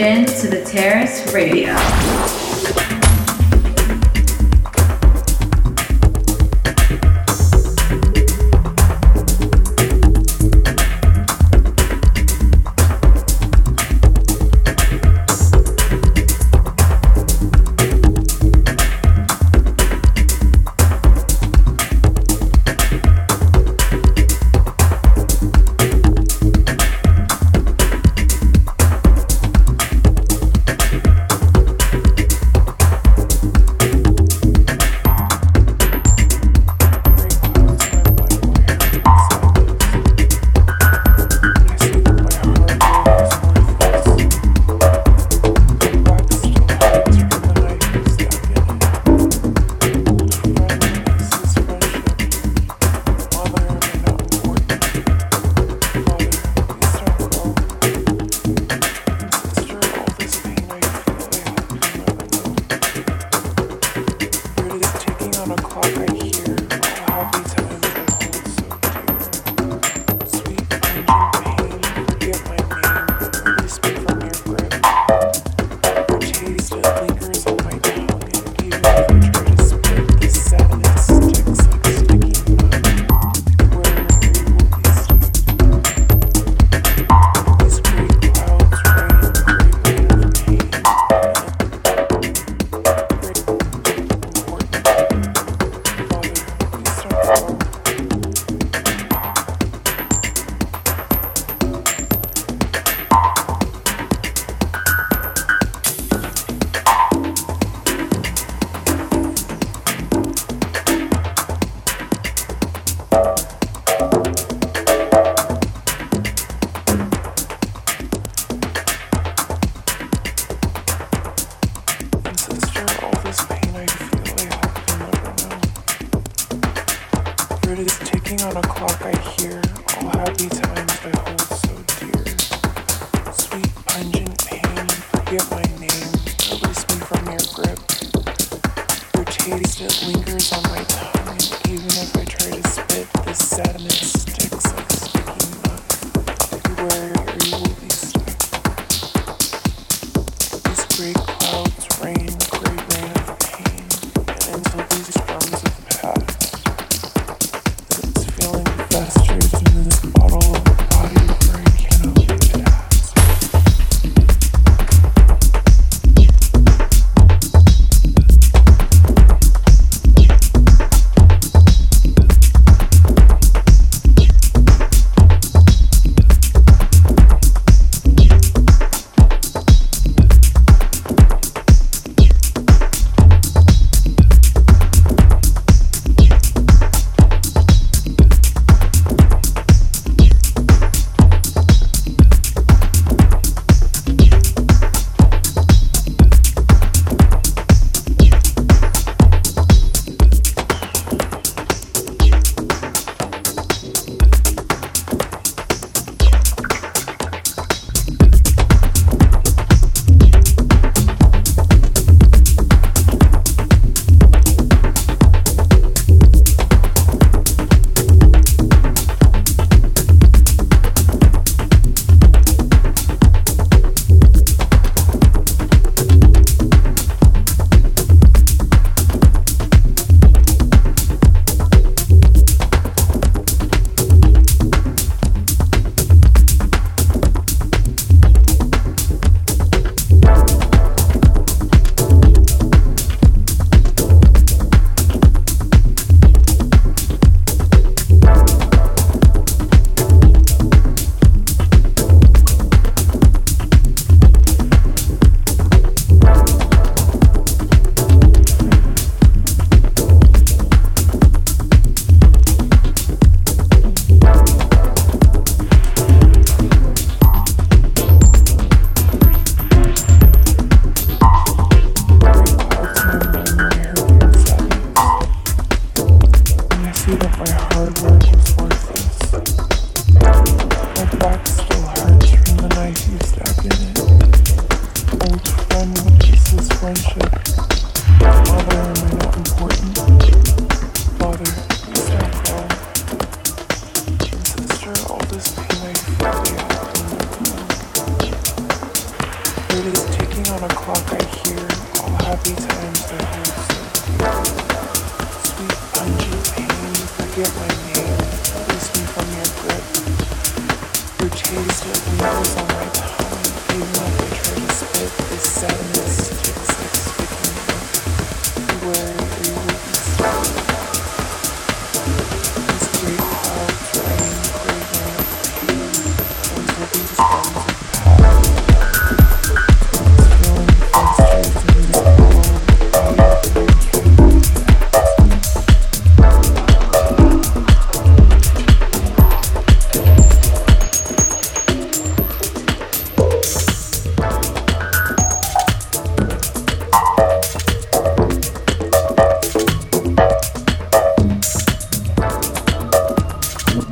Are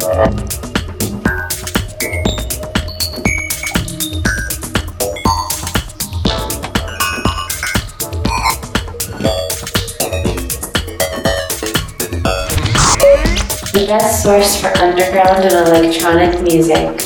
The best source for underground and electronic music.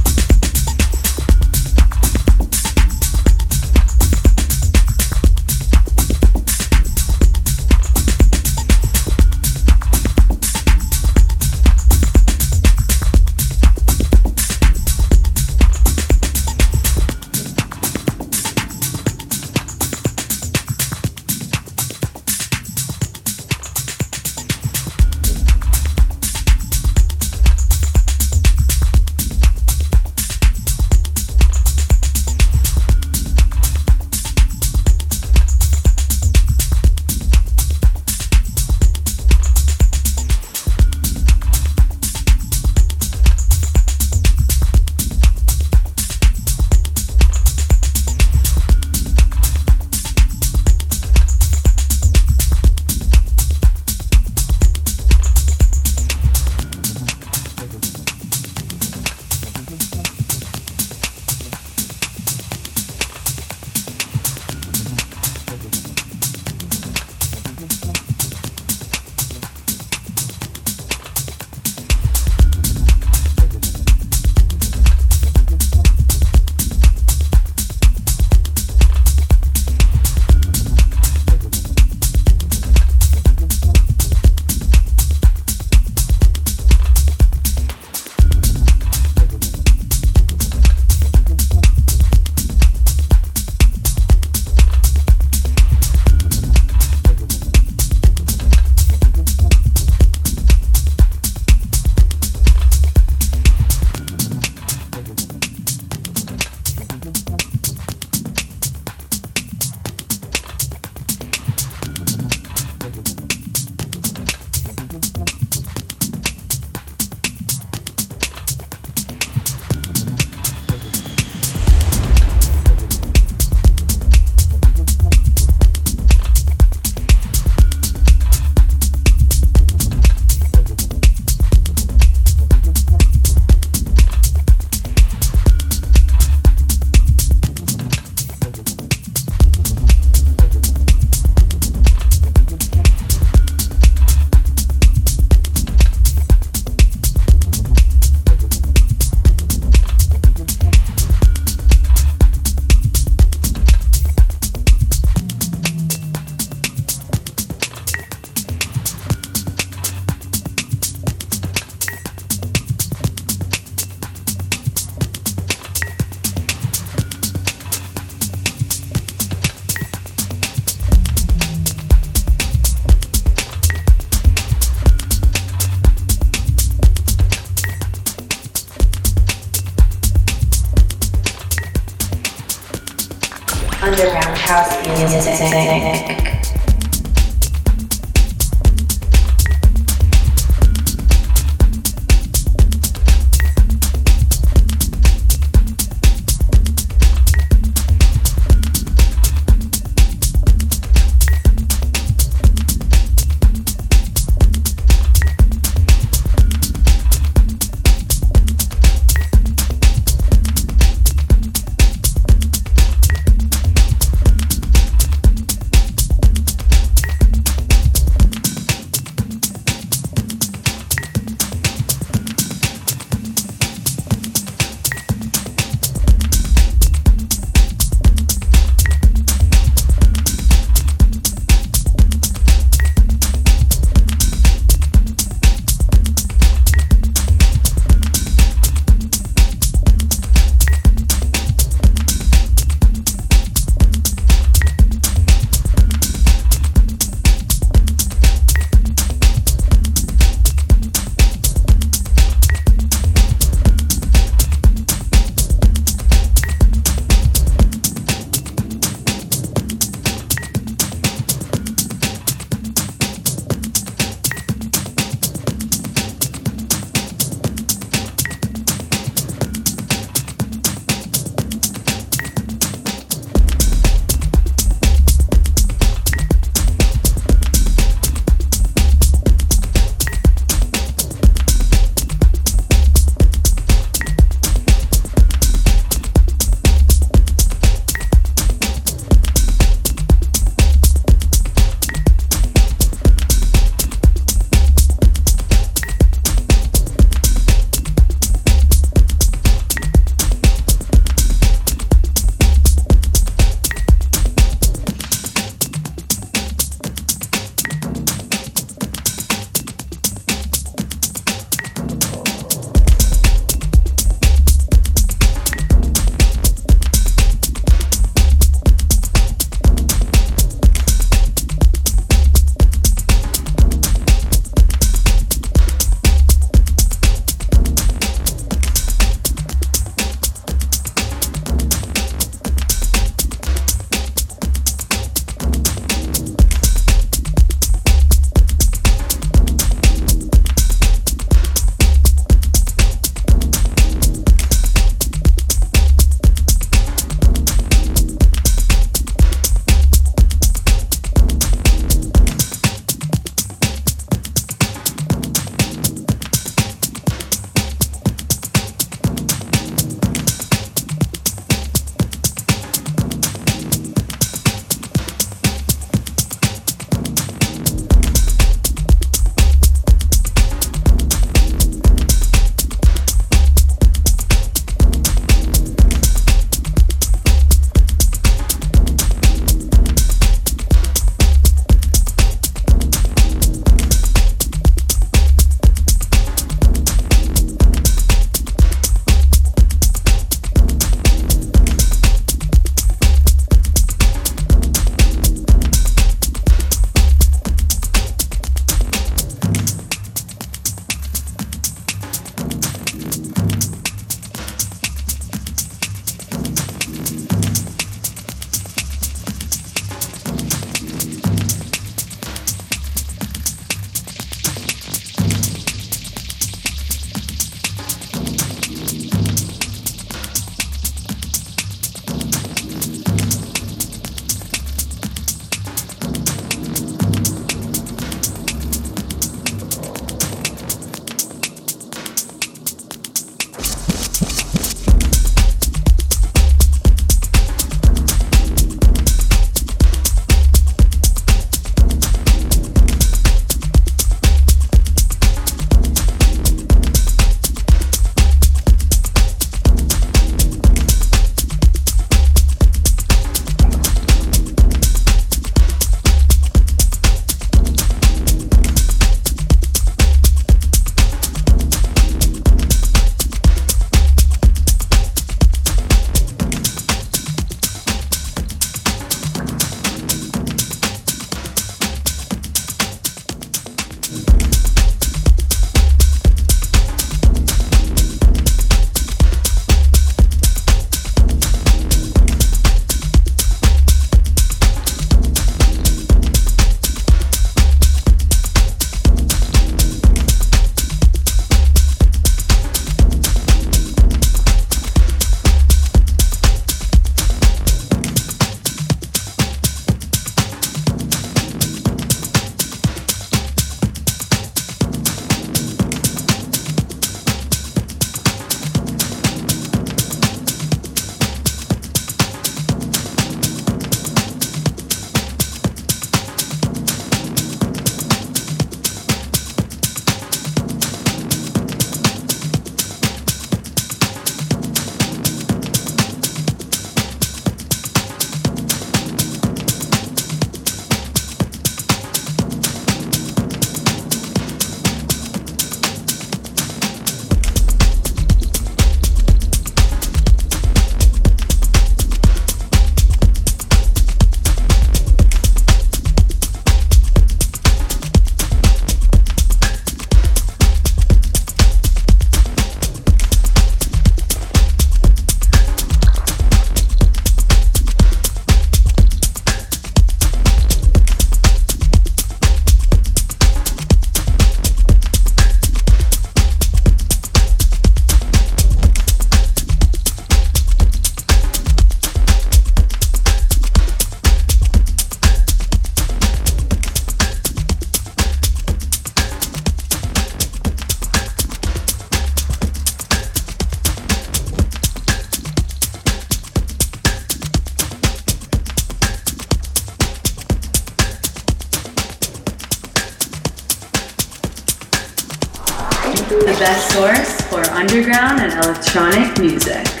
Best source for underground and electronic music.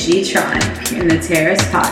Gtronic in the Terrace Podcast.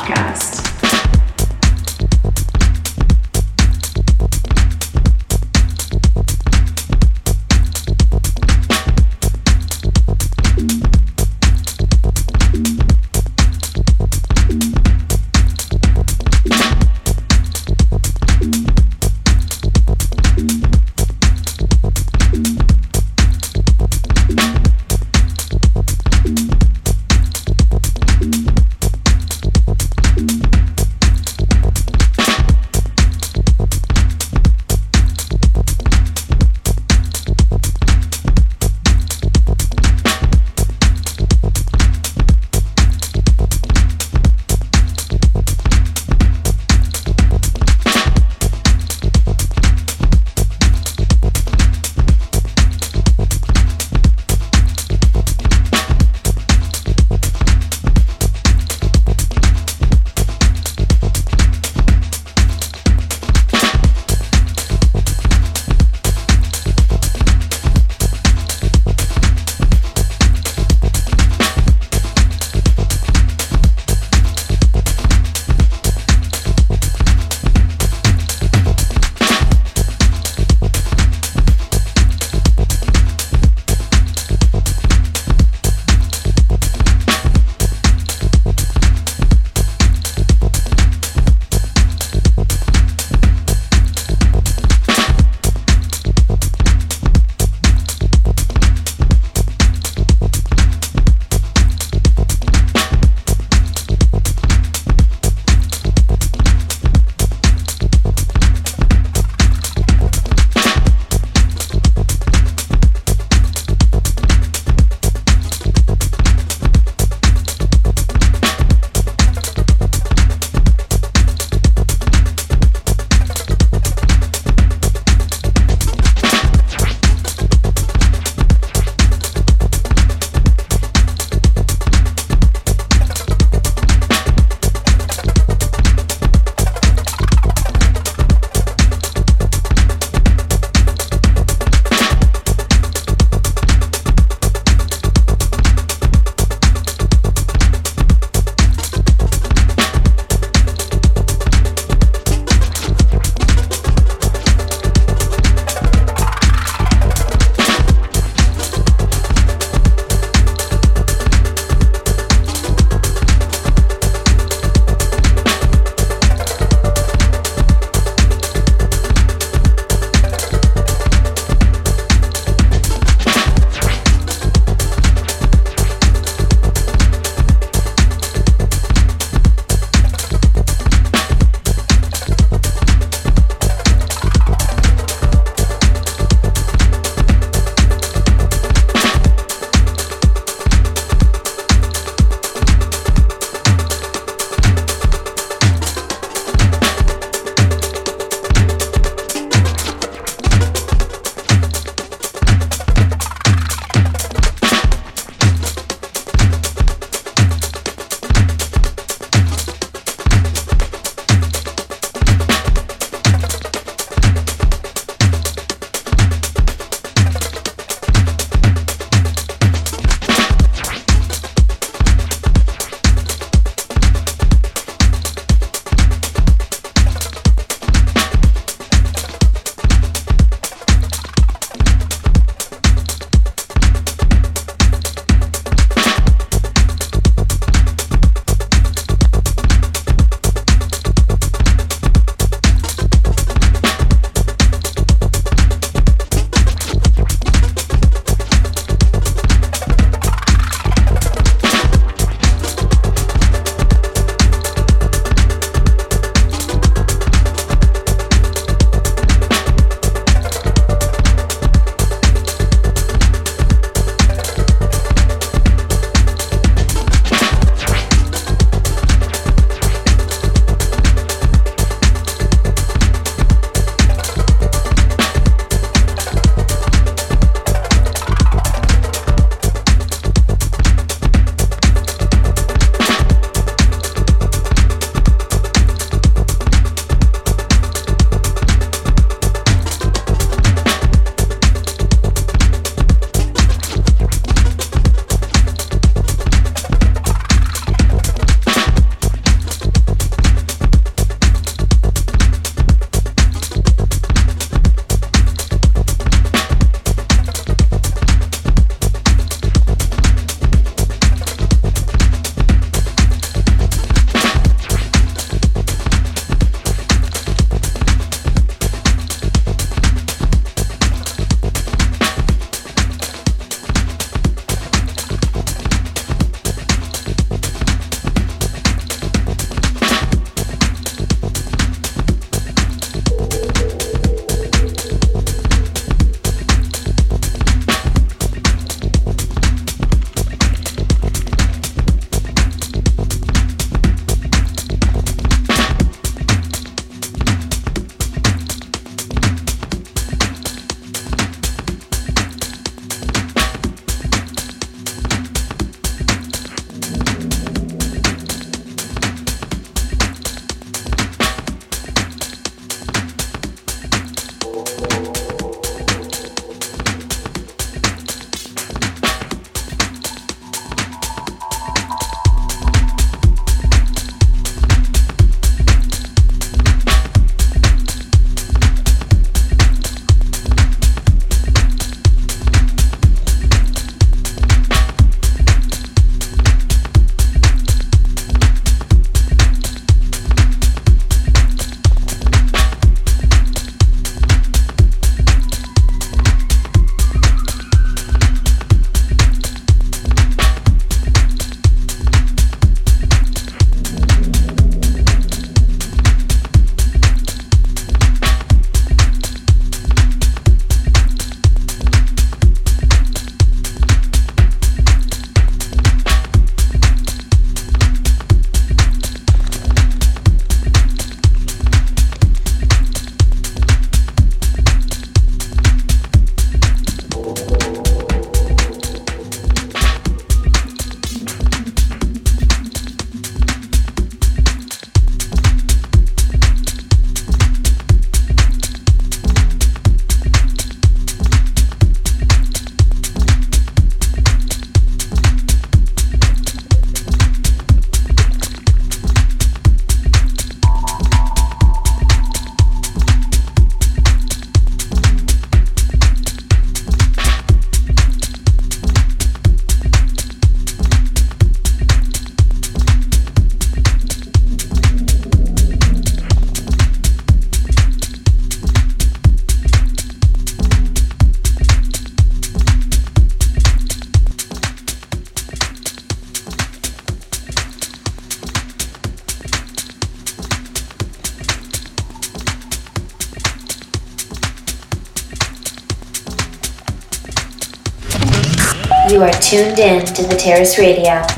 Tuned in to the Terrace Radio.